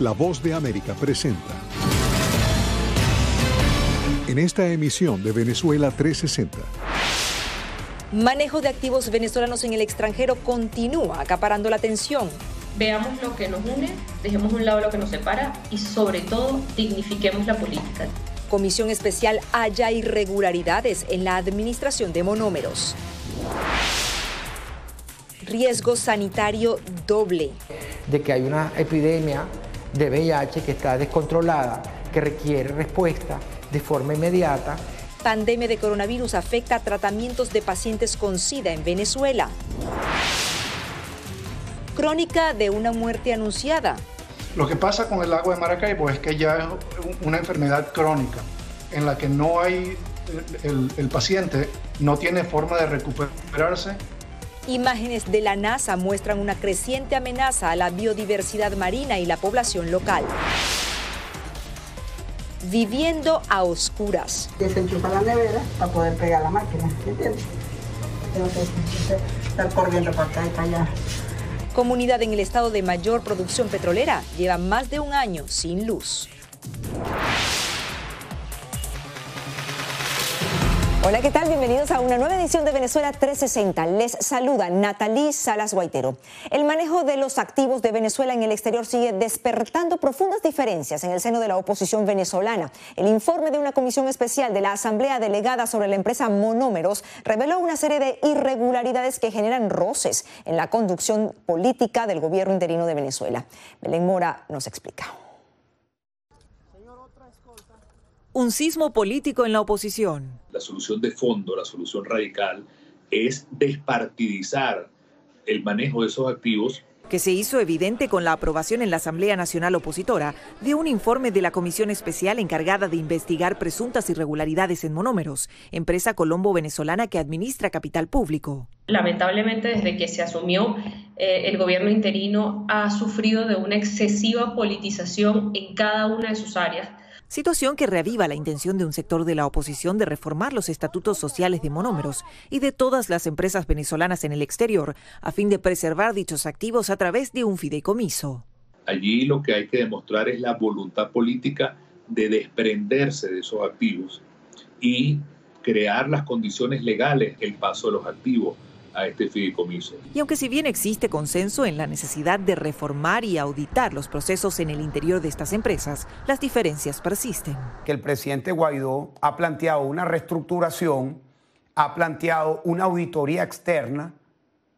La Voz de América presenta. En esta emisión de Venezuela 360. Manejo de activos venezolanos en el extranjero continúa acaparando la atención. Veamos lo que nos une, dejemos a un lado lo que nos separa y sobre todo dignifiquemos la política. Comisión especial haya irregularidades en la administración de monómeros. Riesgo sanitario doble. De que hay una epidemia de VIH que está descontrolada, que requiere respuesta de forma inmediata. Pandemia de coronavirus afecta a tratamientos de pacientes con SIDA en Venezuela. Crónica de una muerte anunciada. Lo que pasa con el agua de Maracaibo es que ya es una enfermedad crónica en la que no hay, el, el paciente no tiene forma de recuperarse Imágenes de la NASA muestran una creciente amenaza a la biodiversidad marina y la población local. Viviendo a oscuras. Desenchufa la nevera para poder pegar la máquina, ¿entiendes? Tengo que estar corriendo para acá y para allá. Comunidad en el estado de mayor producción petrolera lleva más de un año sin luz. Hola, ¿qué tal? Bienvenidos a una nueva edición de Venezuela 360. Les saluda Natalí Salas Guaitero. El manejo de los activos de Venezuela en el exterior sigue despertando profundas diferencias en el seno de la oposición venezolana. El informe de una comisión especial de la Asamblea Delegada sobre la empresa Monómeros reveló una serie de irregularidades que generan roces en la conducción política del gobierno interino de Venezuela. Belén Mora nos explica. Un sismo político en la oposición. La solución de fondo, la solución radical, es despartidizar el manejo de esos activos que se hizo evidente con la aprobación en la Asamblea Nacional Opositora de un informe de la Comisión Especial encargada de investigar presuntas irregularidades en monómeros, empresa colombo-venezolana que administra capital público. Lamentablemente, desde que se asumió eh, el gobierno interino, ha sufrido de una excesiva politización en cada una de sus áreas situación que reaviva la intención de un sector de la oposición de reformar los estatutos sociales de monómeros y de todas las empresas venezolanas en el exterior, a fin de preservar dichos activos a través de un fideicomiso. Allí lo que hay que demostrar es la voluntad política de desprenderse de esos activos y crear las condiciones legales el paso de los activos a este fideicomiso. Y aunque si bien existe consenso en la necesidad de reformar y auditar los procesos en el interior de estas empresas, las diferencias persisten. Que el presidente Guaidó ha planteado una reestructuración, ha planteado una auditoría externa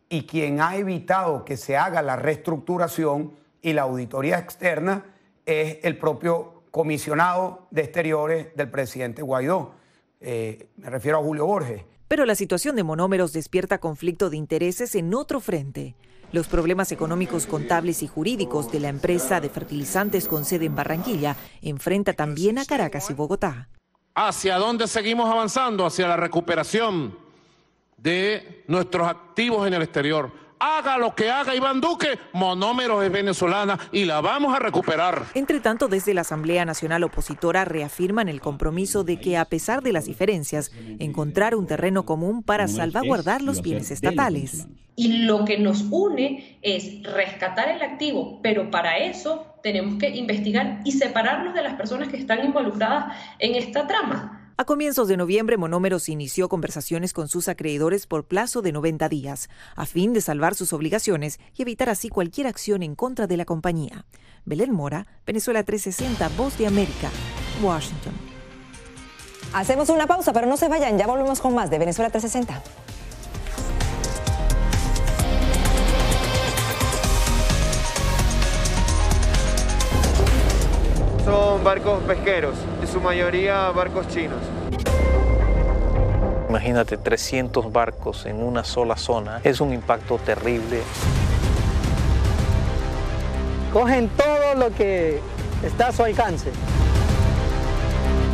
y quien ha evitado que se haga la reestructuración y la auditoría externa es el propio comisionado de exteriores del presidente Guaidó. Eh, me refiero a Julio Borges. Pero la situación de monómeros despierta conflicto de intereses en otro frente. Los problemas económicos, contables y jurídicos de la empresa de fertilizantes con sede en Barranquilla enfrenta también a Caracas y Bogotá. ¿Hacia dónde seguimos avanzando? Hacia la recuperación de nuestros activos en el exterior haga lo que haga Iván Duque, Monómeros es venezolana y la vamos a recuperar. Entre tanto, desde la Asamblea Nacional Opositora reafirman el compromiso de que, a pesar de las diferencias, encontrar un terreno común para salvaguardar los bienes estatales. Y lo que nos une es rescatar el activo, pero para eso tenemos que investigar y separarnos de las personas que están involucradas en esta trama. A comienzos de noviembre, Monómeros inició conversaciones con sus acreedores por plazo de 90 días, a fin de salvar sus obligaciones y evitar así cualquier acción en contra de la compañía. Belén Mora, Venezuela 360, Voz de América, Washington. Hacemos una pausa, pero no se vayan, ya volvemos con más de Venezuela 360. Son barcos pesqueros, su mayoría barcos chinos. Imagínate 300 barcos en una sola zona, es un impacto terrible. Cogen todo lo que está a su alcance.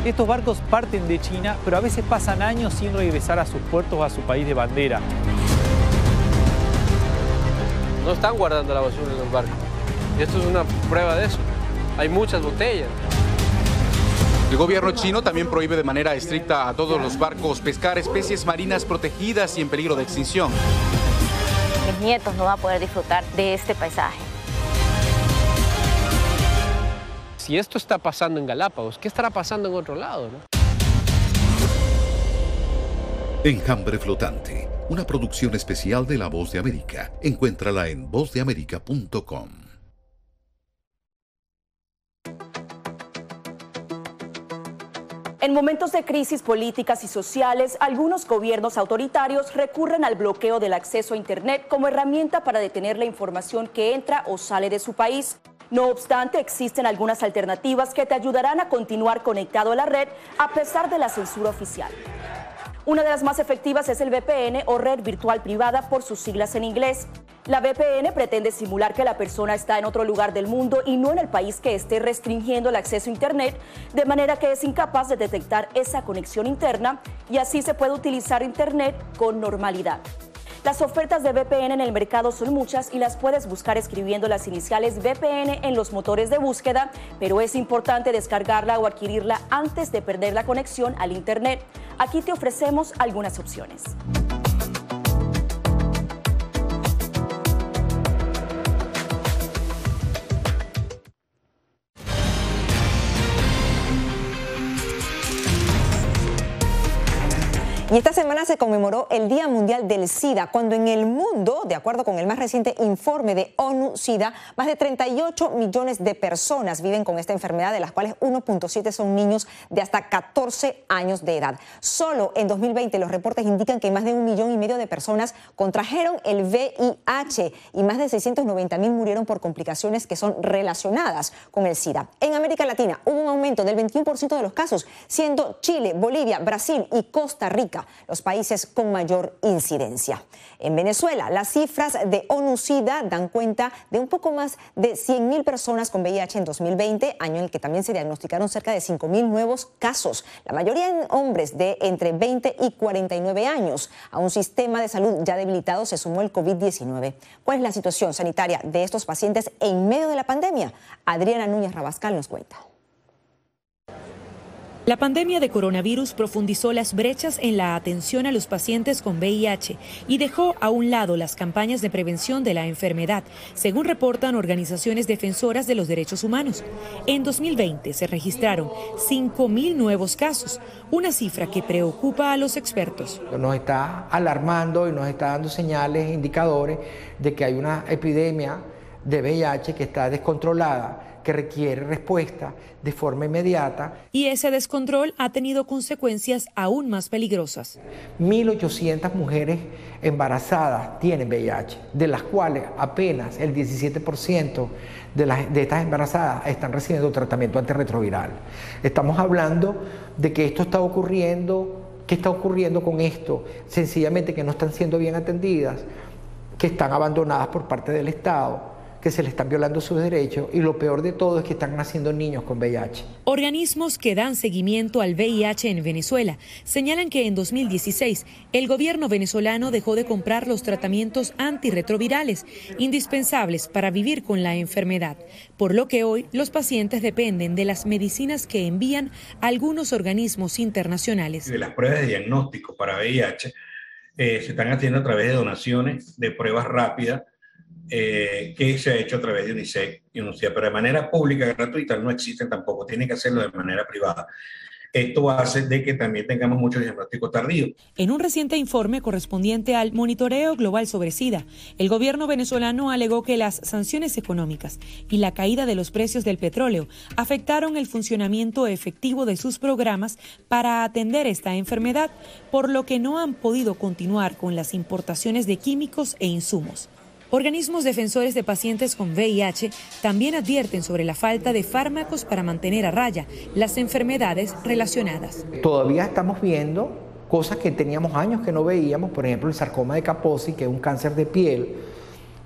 Estos barcos parten de China, pero a veces pasan años sin regresar a sus puertos o a su país de bandera. No están guardando la basura en los barcos. Y esto es una prueba de eso hay muchas botellas. El gobierno chino también prohíbe de manera estricta a todos los barcos pescar especies marinas protegidas y en peligro de extinción. Mis nietos no van a poder disfrutar de este paisaje. si esto está pasando en Galápagos, ¿qué estará pasando en otro lado? Enjambre Flotante, una producción especial de La Voz de América. Encuéntrala en vozdeamerica.com. En momentos de crisis políticas y sociales, algunos gobiernos autoritarios recurren al bloqueo del acceso a Internet como herramienta para detener la información que entra o sale de su país. No obstante, existen algunas alternativas que te ayudarán a continuar conectado a la red a pesar de la censura oficial. Una de las más efectivas es el VPN o red virtual privada por sus siglas en inglés. La VPN pretende simular que la persona está en otro lugar del mundo y no en el país que esté restringiendo el acceso a Internet, de manera que es incapaz de detectar esa conexión interna y así se puede utilizar Internet con normalidad. Las ofertas de VPN en el mercado son muchas y las puedes buscar escribiendo las iniciales VPN en los motores de búsqueda, pero es importante descargarla o adquirirla antes de perder la conexión al Internet. Aquí te ofrecemos algunas opciones. Y esta semana se conmemoró el Día Mundial del SIDA, cuando en el mundo, de acuerdo con el más reciente informe de ONU SIDA, más de 38 millones de personas viven con esta enfermedad, de las cuales 1.7 son niños de hasta 14 años de edad. Solo en 2020 los reportes indican que más de un millón y medio de personas contrajeron el VIH y más de 690 mil murieron por complicaciones que son relacionadas con el SIDA. En América Latina hubo un aumento del 21% de los casos, siendo Chile, Bolivia, Brasil y Costa Rica los países con mayor incidencia. En Venezuela, las cifras de ONU-SIDA dan cuenta de un poco más de 100.000 personas con VIH en 2020, año en el que también se diagnosticaron cerca de 5.000 nuevos casos, la mayoría en hombres de entre 20 y 49 años. A un sistema de salud ya debilitado se sumó el COVID-19. ¿Cuál es la situación sanitaria de estos pacientes en medio de la pandemia? Adriana Núñez Rabascal nos cuenta. La pandemia de coronavirus profundizó las brechas en la atención a los pacientes con VIH y dejó a un lado las campañas de prevención de la enfermedad, según reportan organizaciones defensoras de los derechos humanos. En 2020 se registraron 5.000 nuevos casos, una cifra que preocupa a los expertos. Nos está alarmando y nos está dando señales, indicadores de que hay una epidemia de VIH que está descontrolada que requiere respuesta de forma inmediata. Y ese descontrol ha tenido consecuencias aún más peligrosas. 1.800 mujeres embarazadas tienen VIH, de las cuales apenas el 17% de, las, de estas embarazadas están recibiendo tratamiento antirretroviral. Estamos hablando de que esto está ocurriendo, ¿qué está ocurriendo con esto? Sencillamente que no están siendo bien atendidas, que están abandonadas por parte del Estado que se le están violando sus derechos y lo peor de todo es que están naciendo niños con VIH. Organismos que dan seguimiento al VIH en Venezuela señalan que en 2016 el gobierno venezolano dejó de comprar los tratamientos antirretrovirales indispensables para vivir con la enfermedad, por lo que hoy los pacientes dependen de las medicinas que envían algunos organismos internacionales. De las pruebas de diagnóstico para VIH eh, se están haciendo a través de donaciones de pruebas rápidas eh, que se ha hecho a través de UNICEF y UNICEF, pero de manera pública, gratuita, no existe tampoco, tiene que hacerlo de manera privada. Esto hace de que también tengamos muchos diagnósticos tardíos. En un reciente informe correspondiente al monitoreo global sobre SIDA, el gobierno venezolano alegó que las sanciones económicas y la caída de los precios del petróleo afectaron el funcionamiento efectivo de sus programas para atender esta enfermedad, por lo que no han podido continuar con las importaciones de químicos e insumos. Organismos defensores de pacientes con VIH también advierten sobre la falta de fármacos para mantener a raya las enfermedades relacionadas. Todavía estamos viendo cosas que teníamos años que no veíamos, por ejemplo el sarcoma de Kaposi, que es un cáncer de piel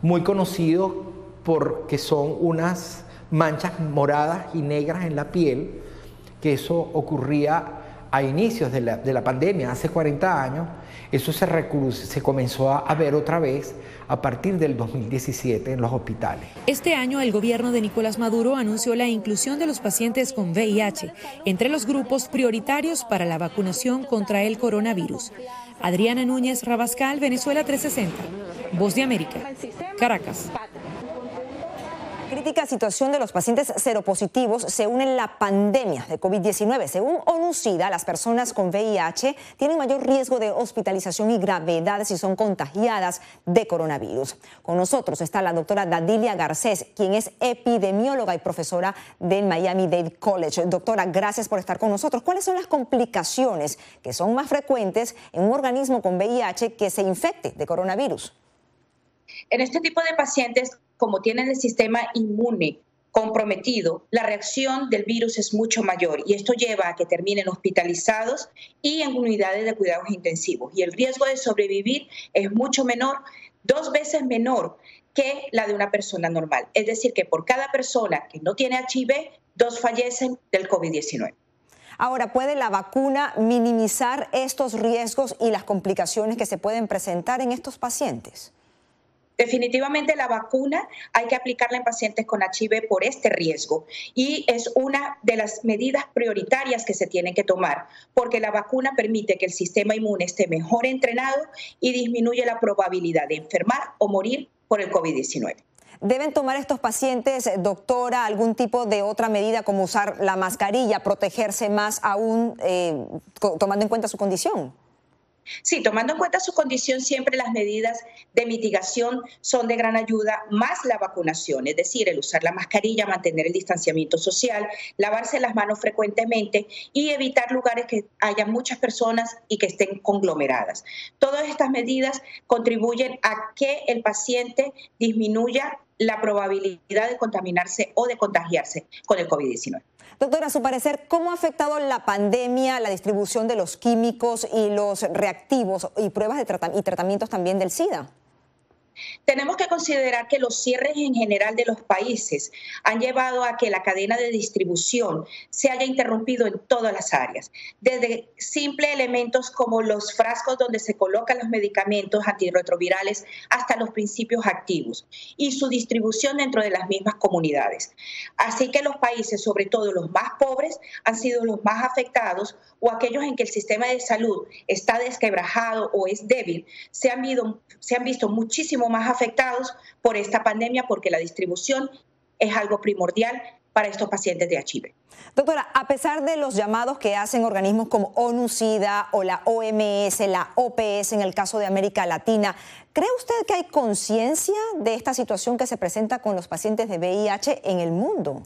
muy conocido porque son unas manchas moradas y negras en la piel, que eso ocurría a inicios de la, de la pandemia, hace 40 años, eso se, se comenzó a ver otra vez a partir del 2017 en los hospitales. Este año el gobierno de Nicolás Maduro anunció la inclusión de los pacientes con VIH entre los grupos prioritarios para la vacunación contra el coronavirus. Adriana Núñez Rabascal, Venezuela 360, Voz de América, Caracas. Crítica situación de los pacientes seropositivos se une la pandemia de COVID-19. Según ONU-SIDA, las personas con VIH tienen mayor riesgo de hospitalización y gravedad si son contagiadas de coronavirus. Con nosotros está la doctora Dadilia Garcés, quien es epidemióloga y profesora del Miami-Dade College. Doctora, gracias por estar con nosotros. ¿Cuáles son las complicaciones que son más frecuentes en un organismo con VIH que se infecte de coronavirus? En este tipo de pacientes, como tienen el sistema inmune comprometido, la reacción del virus es mucho mayor y esto lleva a que terminen hospitalizados y en unidades de cuidados intensivos. Y el riesgo de sobrevivir es mucho menor, dos veces menor que la de una persona normal. Es decir, que por cada persona que no tiene HIV, dos fallecen del COVID-19. Ahora, ¿puede la vacuna minimizar estos riesgos y las complicaciones que se pueden presentar en estos pacientes? Definitivamente la vacuna hay que aplicarla en pacientes con HIV por este riesgo y es una de las medidas prioritarias que se tienen que tomar porque la vacuna permite que el sistema inmune esté mejor entrenado y disminuye la probabilidad de enfermar o morir por el COVID-19. ¿Deben tomar estos pacientes, doctora, algún tipo de otra medida como usar la mascarilla, protegerse más aún, eh, tomando en cuenta su condición? Sí, tomando en cuenta su condición, siempre las medidas de mitigación son de gran ayuda, más la vacunación, es decir, el usar la mascarilla, mantener el distanciamiento social, lavarse las manos frecuentemente y evitar lugares que haya muchas personas y que estén conglomeradas. Todas estas medidas contribuyen a que el paciente disminuya la probabilidad de contaminarse o de contagiarse con el COVID-19. Doctora, a su parecer, ¿cómo ha afectado la pandemia la distribución de los químicos y los reactivos y pruebas de y tratamientos también del SIDA? Tenemos que considerar que los cierres en general de los países han llevado a que la cadena de distribución se haya interrumpido en todas las áreas, desde simples elementos como los frascos donde se colocan los medicamentos antirretrovirales hasta los principios activos y su distribución dentro de las mismas comunidades. Así que los países, sobre todo los más pobres, han sido los más afectados o aquellos en que el sistema de salud está desquebrajado o es débil, se han, se han visto muchísimo más afectados por esta pandemia porque la distribución es algo primordial para estos pacientes de HIV. Doctora, a pesar de los llamados que hacen organismos como ONU-SIDA o la OMS, la OPS en el caso de América Latina, ¿cree usted que hay conciencia de esta situación que se presenta con los pacientes de VIH en el mundo?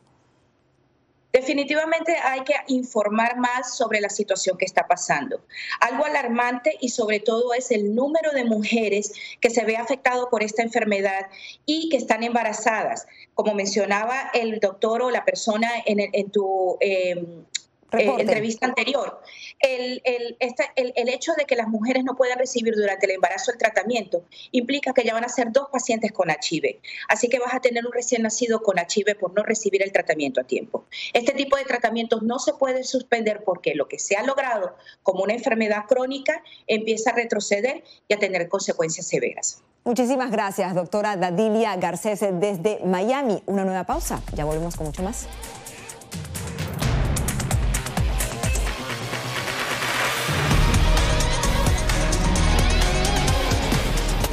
Definitivamente hay que informar más sobre la situación que está pasando. Algo alarmante y sobre todo es el número de mujeres que se ve afectado por esta enfermedad y que están embarazadas. Como mencionaba el doctor o la persona en, tu em, eh, entrevista anterior, el, el, el, hecho de que las mujeres no puedan recibir durante el embarazo el tratamiento implica que ya van a ser dos pacientes con HIV. Así que vas a tener un recién nacido con HIV por no recibir el tratamiento a tiempo. Este tipo de tratamientos no se puede suspender porque lo que se ha logrado como una enfermedad crónica empieza a retroceder y a tener consecuencias severas. Muchísimas gracias, doctora Dadilia Garcés desde Miami. Una nueva pausa. Ya volvemos con mucho más.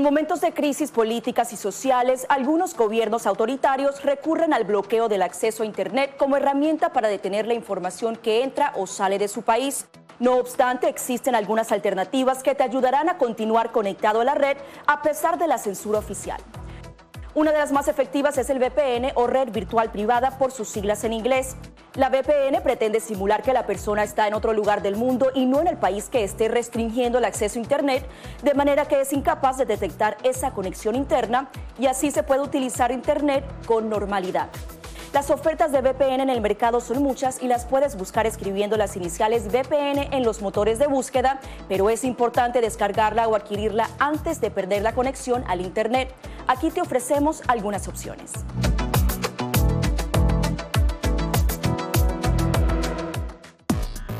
En momentos de crisis políticas y sociales, algunos gobiernos autoritarios recurren al bloqueo del acceso a Internet como herramienta para detener la información que entra o sale de su país. No obstante, existen algunas alternativas que te ayudarán a continuar conectado a la red a pesar de la censura oficial. Una de las más efectivas es el VPN o red virtual privada por sus siglas en inglés. La VPN pretende simular que la persona está en otro lugar del mundo y no en el país que esté restringiendo el acceso a Internet, de manera que es incapaz de detectar esa conexión interna y así se puede utilizar Internet con normalidad. Las ofertas de VPN en el mercado son muchas y las puedes buscar escribiendo las iniciales VPN en los motores de búsqueda, pero es importante descargarla o adquirirla antes de perder la conexión al Internet. Aquí te ofrecemos algunas opciones.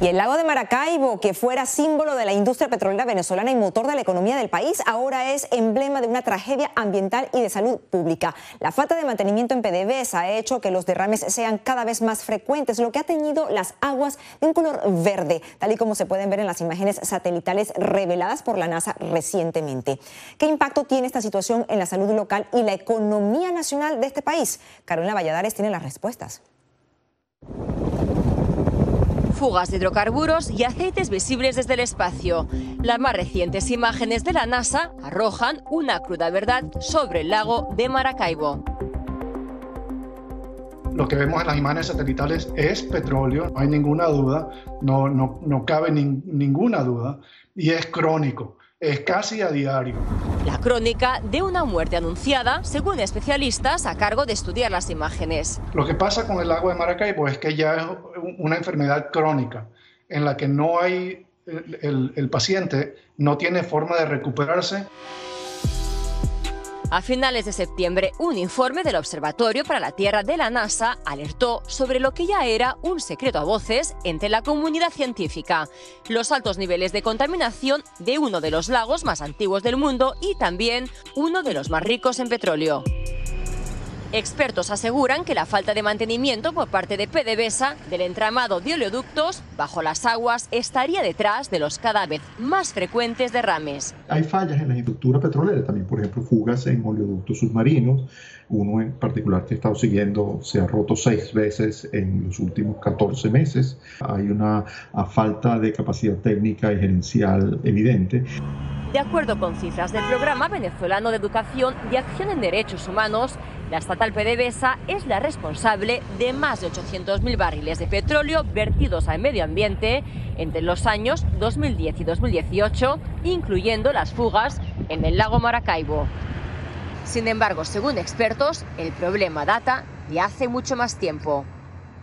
Y el lago de Maracaibo, que fuera símbolo de la industria petrolera venezolana y motor de la economía del país, ahora es emblema de una tragedia ambiental y de salud pública. La falta de mantenimiento en PDVSA ha hecho que los derrames sean cada vez más frecuentes, lo que ha teñido las aguas de un color verde, tal y como se pueden ver en las imágenes satelitales reveladas por la NASA recientemente. ¿Qué impacto tiene esta situación en la salud local y la economía nacional de este país? Carolina Valladares tiene las respuestas fugas de hidrocarburos y aceites visibles desde el espacio. Las más recientes imágenes de la NASA arrojan una cruda verdad sobre el lago de Maracaibo. Lo que vemos en las imágenes satelitales es petróleo, no hay ninguna duda, no, no, no cabe ninguna duda, y es crónico es casi a diario. La crónica de una muerte anunciada, según especialistas, a cargo de estudiar las imágenes. Lo que pasa con el agua de Maracaibo es que ya es una enfermedad crónica en la que no hay, el, el paciente no tiene forma de recuperarse. A finales de septiembre, un informe del Observatorio para la Tierra de la NASA alertó sobre lo que ya era un secreto a voces entre la comunidad científica, los altos niveles de contaminación de uno de los lagos más antiguos del mundo y también uno de los más ricos en petróleo. Expertos aseguran que la falta de mantenimiento por parte de PDVSA del entramado de oleoductos bajo las aguas estaría detrás de los cada vez más frecuentes derrames. Hay fallas en la infraestructura petrolera, también por ejemplo fugas en oleoductos submarinos. Uno en particular que he estado siguiendo se ha roto seis veces en los últimos 14 meses. Hay una falta de capacidad técnica y gerencial evidente. De acuerdo con cifras del Programa Venezolano de Educación y Acción en Derechos Humanos, la estatal PDVSA es la responsable de más de 800.000 barriles de petróleo vertidos al medio ambiente entre los años 2010 y 2018, incluyendo las fugas en el lago Maracaibo. Sin embargo, según expertos, el problema data de hace mucho más tiempo.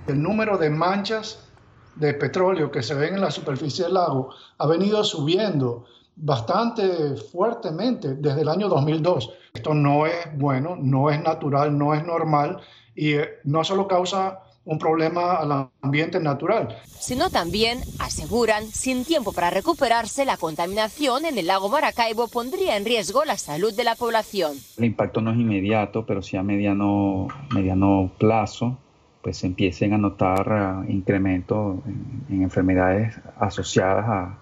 El número de manchas de petróleo que se ven en la superficie del lago ha venido subiendo bastante fuertemente desde el año 2002. Esto no es bueno, no es natural, no es normal y eh, no solo causa un problema al ambiente natural. Sino también, aseguran, sin tiempo para recuperarse, la contaminación en el lago Maracaibo pondría en riesgo la salud de la población. El impacto no es inmediato, pero sí a mediano, mediano plazo pues se empiecen a notar uh, incrementos en enfermedades asociadas a,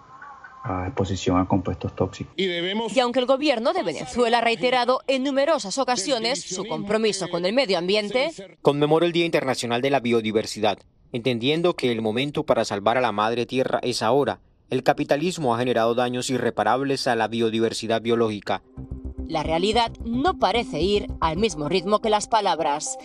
a exposición a compuestos tóxicos. Y, aunque el gobierno de Venezuela ha reiterado en numerosas ocasiones su compromiso con el medio ambiente, conmemoró el Día Internacional de la Biodiversidad, entendiendo que el momento para salvar a la madre tierra es ahora. El capitalismo ha generado daños irreparables a la biodiversidad biológica. La realidad no parece ir al mismo ritmo que las palabras.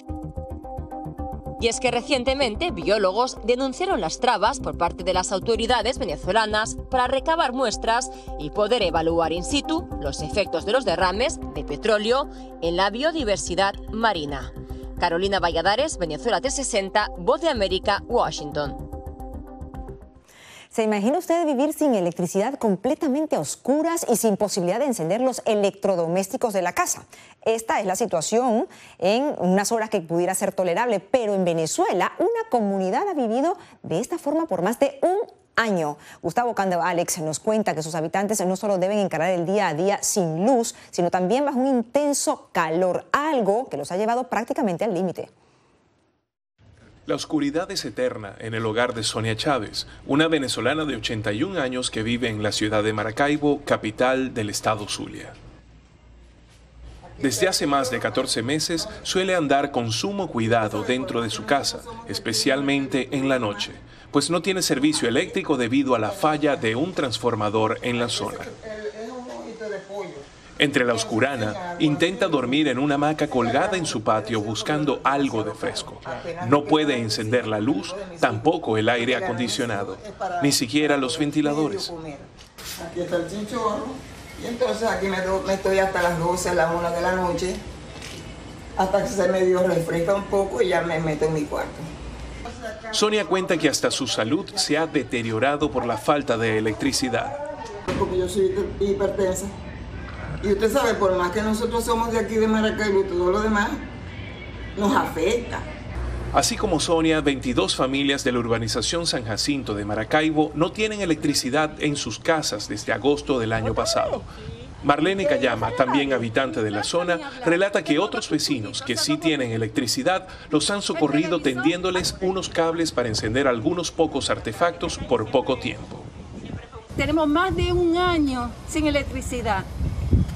Y es que recientemente biólogos denunciaron las trabas por parte de las autoridades venezolanas para recabar muestras y poder evaluar in situ los efectos de los derrames de petróleo en la biodiversidad marina. Carolina Valladares, Venezuela 360, Voz de América, Washington. ¿Se imagina usted vivir sin electricidad completamente a oscuras y sin posibilidad de encender los electrodomésticos de la casa? Esta es la situación en unas horas que pudiera ser tolerable, pero en Venezuela una comunidad ha vivido de esta forma por más de un año. Gustavo Cando Alex nos cuenta que sus habitantes no solo deben encarar el día a día sin luz, sino también bajo un intenso calor, algo que los ha llevado prácticamente al límite. La oscuridad es eterna en el hogar de Sonia Chávez, una venezolana de 81 años que vive en la ciudad de Maracaibo, capital del estado Zulia. Desde hace más de 14 meses suele andar con sumo cuidado dentro de su casa, especialmente en la noche, pues no tiene servicio eléctrico debido a la falla de un transformador en la zona. Entre la oscurana, intenta dormir en una hamaca colgada en su patio buscando algo de fresco. No puede encender la luz, tampoco el aire acondicionado, ni siquiera los ventiladores. Aquí está el chinchorro, y entonces aquí me, me estoy hasta las 12, las 1 de la noche, hasta que se me dio refresca un poco y ya me meto en mi cuarto. Sonia cuenta que hasta su salud se ha deteriorado por la falta de electricidad. Porque yo soy hipertensa. Y usted sabe, por más que nosotros somos de aquí de Maracaibo y todo lo demás, nos afecta. Así como Sonia, 22 familias de la urbanización San Jacinto de Maracaibo no tienen electricidad en sus casas desde agosto del año pasado. Marlene Cayama, también habitante de la zona, relata que otros vecinos que sí tienen electricidad los han socorrido tendiéndoles unos cables para encender algunos pocos artefactos por poco tiempo. Tenemos más de un año sin electricidad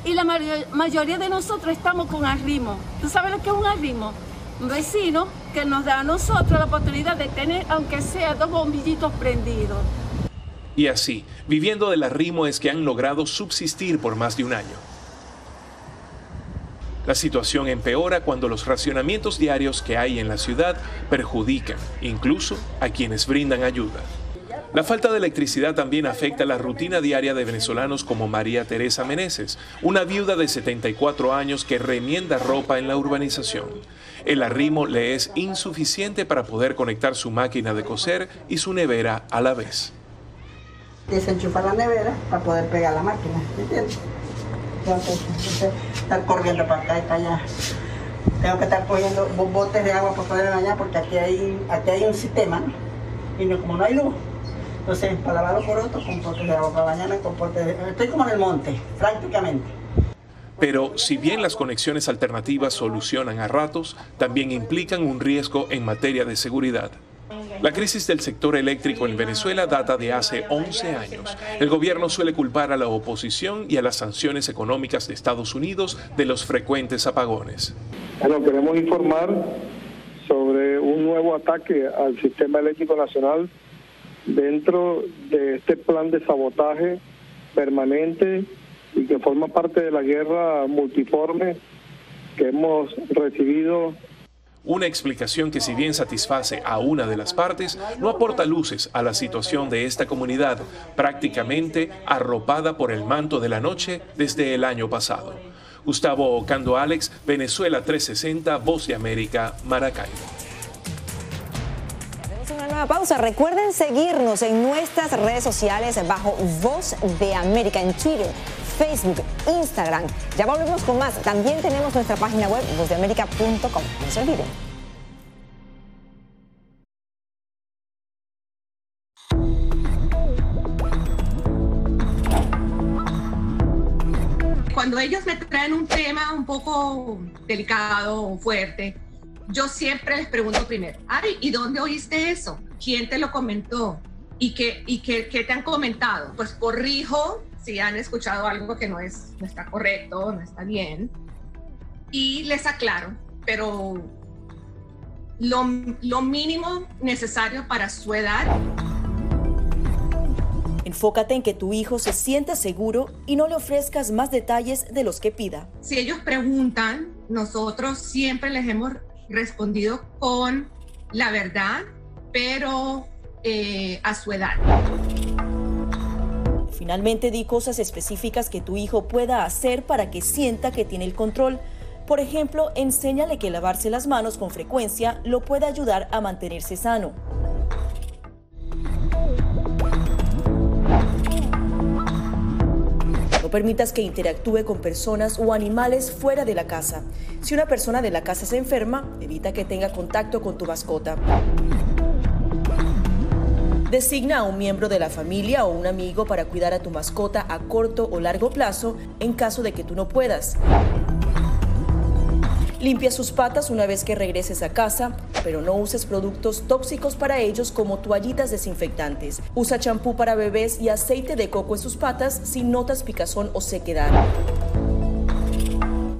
y la mayo- mayoría de nosotros estamos con arrimo. ¿Tú sabes lo que es un arrimo? Un vecino que nos da a nosotros la oportunidad de tener, aunque sea dos bombillitos prendidos. Y así, viviendo del arrimo es que han logrado subsistir por más de un año. La situación empeora cuando los racionamientos diarios que hay en la ciudad perjudican incluso a quienes brindan ayuda. La falta de electricidad también afecta la rutina diaria de venezolanos como María Teresa Meneses, una viuda de 74 años que remienda ropa en la urbanización. El arrimo le es insuficiente para poder conectar su máquina de coser y su nevera a la vez. Desenchufar la nevera para poder pegar la máquina, ¿entiendes? Tengo que entonces, estar corriendo para acá y para allá. Tengo que estar cogiendo bo- botes de agua para poder bañar porque aquí hay, aquí hay un sistema, ¿no? Y no, como no hay luz, entonces para lavar los corotos con botes de agua, para bañarme con botes de Estoy como en el monte, prácticamente. Pero si bien las conexiones alternativas solucionan a ratos, también implican un riesgo en materia de seguridad. La crisis del sector eléctrico en Venezuela data de hace 11 años. El gobierno suele culpar a la oposición y a las sanciones económicas de Estados Unidos de los frecuentes apagones. Bueno, queremos informar sobre un nuevo ataque al sistema eléctrico nacional dentro de este plan de sabotaje permanente y que forma parte de la guerra multiforme que hemos recibido Una explicación que si bien satisface a una de las partes, no aporta luces a la situación de esta comunidad, prácticamente arropada por el manto de la noche desde el año pasado. Gustavo Ocando Alex, Venezuela 360, Voz de América, Maracaibo. Pausa. Recuerden seguirnos en nuestras redes sociales bajo Voz de América en Twitter, Facebook, Instagram. Ya volvemos con más. También tenemos nuestra página web vozdeamerica.com. No se olviden. Cuando ellos me traen un tema un poco delicado o fuerte, yo siempre les pregunto primero, Ari, ¿y dónde oíste eso? ¿Quién te lo comentó? ¿Y qué, y qué, qué te han comentado? Pues corrijo si han escuchado algo que no, es, no está correcto, no está bien. Y les aclaro, pero lo, lo mínimo necesario para su edad Enfócate en que tu hijo se sienta seguro y no le ofrezcas más detalles de los que pida. Si ellos preguntan, nosotros siempre les hemos respondido con la verdad, pero eh, a su edad. Finalmente di cosas específicas que tu hijo pueda hacer para que sienta que tiene el control. Por ejemplo, enséñale que lavarse las manos con frecuencia lo puede ayudar a mantenerse sano. No permitas que interactúe con personas o animales fuera de la casa. Si una persona de la casa se enferma, evita que tenga contacto con tu mascota. Designa a un miembro de la familia o un amigo para cuidar a tu mascota a corto o largo plazo en caso de que tú no puedas. Limpia sus patas una vez que regreses a casa, pero no uses productos tóxicos para ellos como toallitas desinfectantes. Usa champú para bebés y aceite de coco en sus patas si notas picazón o sequedad.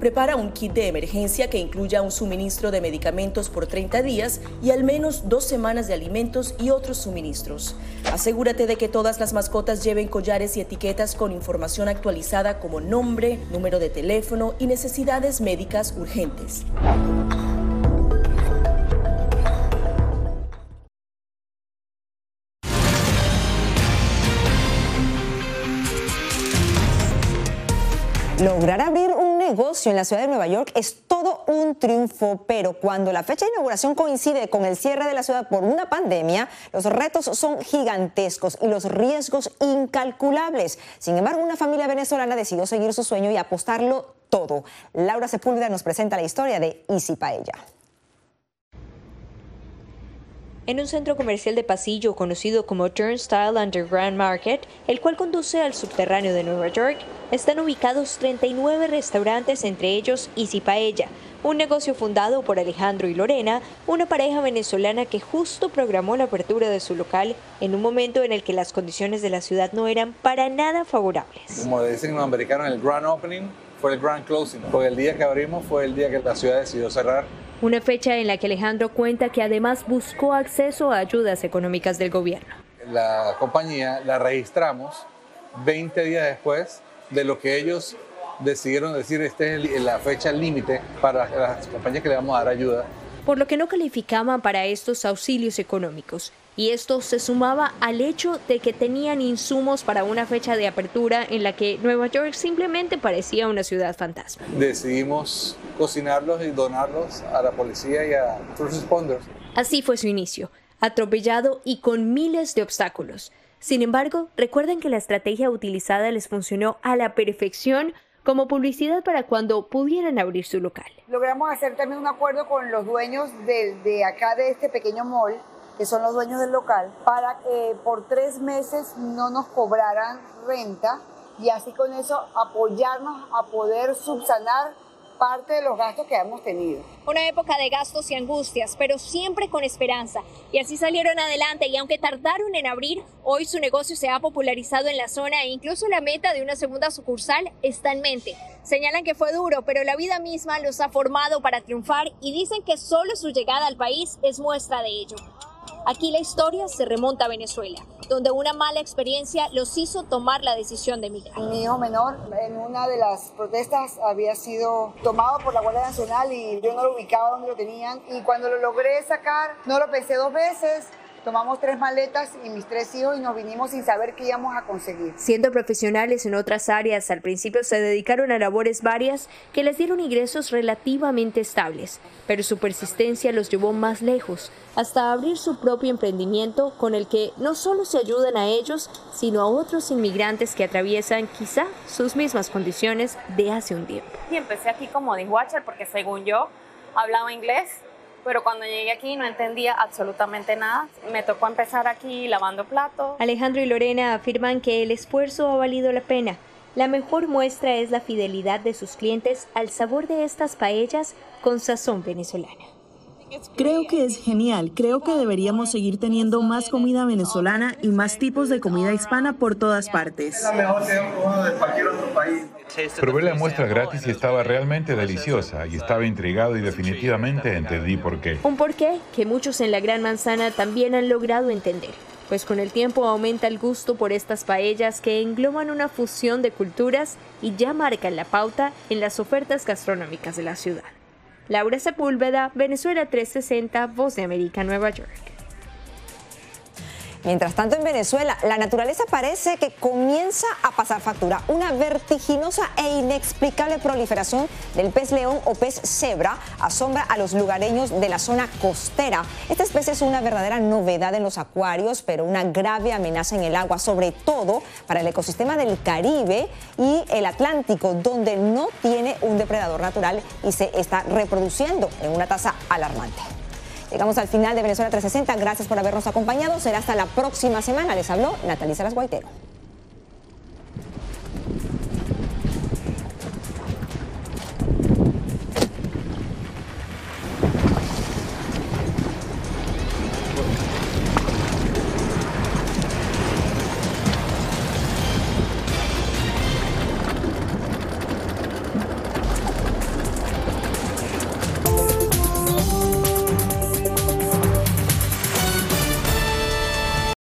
Prepara un kit de emergencia que incluya un suministro de medicamentos por 30 días y al menos dos semanas de alimentos y otros suministros. Asegúrate de que todas las mascotas lleven collares y etiquetas con información actualizada como nombre, número de teléfono y necesidades médicas urgentes. Lograr negocio en la ciudad de Nueva York es todo un triunfo, pero cuando la fecha de inauguración coincide con el cierre de la ciudad por una pandemia, los retos son gigantescos y los riesgos incalculables. Sin embargo, una familia venezolana decidió seguir su sueño y apostarlo todo. Laura Sepúlveda nos presenta la historia de Easy Paella. En un centro comercial de pasillo conocido como Turnstile Underground Market, el cual conduce al subterráneo de Nueva York, están ubicados 39 restaurantes, entre ellos Easy Paella, un negocio fundado por Alejandro y Lorena, una pareja venezolana que justo programó la apertura de su local en un momento en el que las condiciones de la ciudad no eran para nada favorables. Como dicen los americanos, el grand opening fue el grand closing, porque el día que abrimos fue el día que la ciudad decidió cerrar una fecha en la que Alejandro cuenta que además buscó acceso a ayudas económicas del gobierno. La compañía la registramos 20 días después de lo que ellos decidieron decir, esta es la fecha límite para las compañías que le vamos a dar ayuda. Por lo que no calificaban para estos auxilios económicos y esto se sumaba al hecho de que tenían insumos para una fecha de apertura en la que Nueva York simplemente parecía una ciudad fantasma. Decidimos cocinarlos y donarlos a la policía y a first responders. Así fue su inicio, atropellado y con miles de obstáculos. Sin embargo, recuerden que la estrategia utilizada les funcionó a la perfección como publicidad para cuando pudieran abrir su local. Logramos hacer también un acuerdo con los dueños de, de acá de este pequeño mall que son los dueños del local, para que por tres meses no nos cobraran renta y así con eso apoyarnos a poder subsanar parte de los gastos que hemos tenido. Una época de gastos y angustias, pero siempre con esperanza. Y así salieron adelante y aunque tardaron en abrir, hoy su negocio se ha popularizado en la zona e incluso la meta de una segunda sucursal está en mente. Señalan que fue duro, pero la vida misma los ha formado para triunfar y dicen que solo su llegada al país es muestra de ello. Aquí la historia se remonta a Venezuela, donde una mala experiencia los hizo tomar la decisión de emigrar. Mi hijo menor en una de las protestas había sido tomado por la Guardia Nacional y yo no lo ubicaba donde lo tenían y cuando lo logré sacar no lo pensé dos veces, Tomamos tres maletas y mis tres hijos y nos vinimos sin saber qué íbamos a conseguir. Siendo profesionales en otras áreas, al principio se dedicaron a labores varias que les dieron ingresos relativamente estables, pero su persistencia los llevó más lejos, hasta abrir su propio emprendimiento con el que no solo se ayudan a ellos, sino a otros inmigrantes que atraviesan quizá sus mismas condiciones de hace un tiempo. Y empecé aquí como dishwasher porque según yo hablaba inglés pero cuando llegué aquí no entendía absolutamente nada. Me tocó empezar aquí lavando platos. Alejandro y Lorena afirman que el esfuerzo ha valido la pena. La mejor muestra es la fidelidad de sus clientes al sabor de estas paellas con sazón venezolana. Creo que es genial. Creo que deberíamos seguir teniendo más comida venezolana y más tipos de comida hispana por todas partes. Es la mejor de cualquier otro país. Probé la muestra gratis y estaba realmente deliciosa y estaba intrigado y definitivamente entendí por qué. Un porqué que muchos en la Gran Manzana también han logrado entender. Pues con el tiempo aumenta el gusto por estas paellas que engloban una fusión de culturas y ya marcan la pauta en las ofertas gastronómicas de la ciudad. Laura Sepúlveda, Venezuela 360, Voz de América, Nueva York. Mientras tanto, en Venezuela, la naturaleza parece que comienza a pasar factura. Una vertiginosa e inexplicable proliferación del pez león o pez cebra asombra a los lugareños de la zona costera. Esta especie es una verdadera novedad en los acuarios, pero una grave amenaza en el agua, sobre todo para el ecosistema del Caribe y el Atlántico, donde no tiene un depredador natural y se está reproduciendo en una tasa alarmante. Llegamos al final de Venezuela 360. Gracias por habernos acompañado. Será hasta la próxima semana. Les habló Natalie Salas Guaitero.